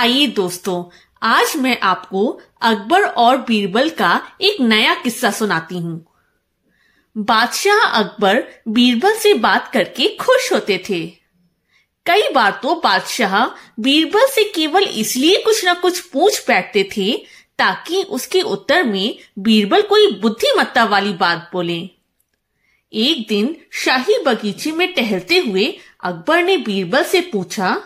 आइए दोस्तों, आज मैं आपको अकबर और बीरबल का एक नया किस्सा सुनाती हूँ। बादशाह अकबर बीरबल से बात करके खुश होते थे। कई बार तो बादशाह बीरबल से केवल इसलिए कुछ न कुछ पूछ बैठते थे ताकि उसके उत्तर में बीरबल कोई बुद्धिमत्ता वाली बात बोले। एक दिन शाही बगीचे में टहलते हुए अकबर ने बीरबल से पूछा,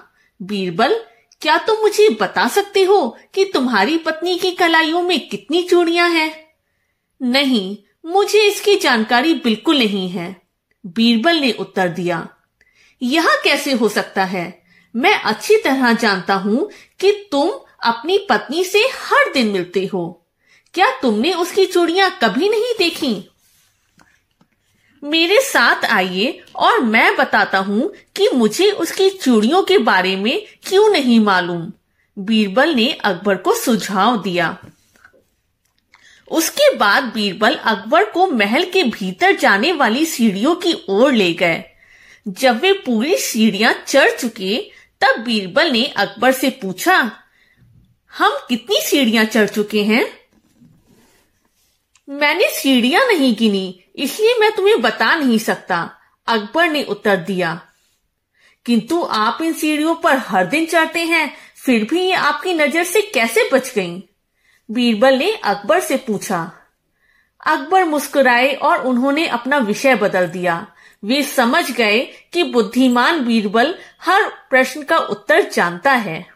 बीरबल क्या तुम मुझे बता सकते हो कि तुम्हारी पत्नी की कलाइयों में कितनी चूड़ियाँ हैं? नहीं, मुझे इसकी जानकारी बिल्कुल नहीं है। बीरबल ने उत्तर दिया, यह कैसे हो सकता है? मैं अच्छी तरह जानता हूँ कि तुम अपनी पत्नी से हर दिन मिलते हो। क्या तुमने उसकी चूड़ियाँ कभी नहीं देखी? मेरे साथ आइए और मैं बताता हूँ कि मुझे उसकी चूड़ियों के बारे में क्यों नहीं मालूम। बीरबल ने अकबर को सुझाव दिया। उसके बाद बीरबल अकबर को महल के भीतर जाने वाली सीढ़ियों की ओर ले गए। जब वे पूरी सीढ़ियाँ चढ़ चुके, तब बीरबल ने अकबर से पूछा, हम कितनी सीढ़ियाँ चढ़ चुके हैं? मैंने सीढ़ियाँ नहीं गिनी इसलिए मैं तुम्हें बता नहीं सकता। अकबर ने उत्तर दिया, किंतु आप इन सीढ़ियों पर हर दिन चढ़ते हैं, फिर भी ये आपकी नज़र से कैसे बच गईं? बीरबल ने अकबर से पूछा। अकबर मुस्कुराए और उन्होंने अपना विषय बदल दिया। वे समझ गए कि बुद्धिमान बीरबल हर प्रश्न का उत्तर जानता है।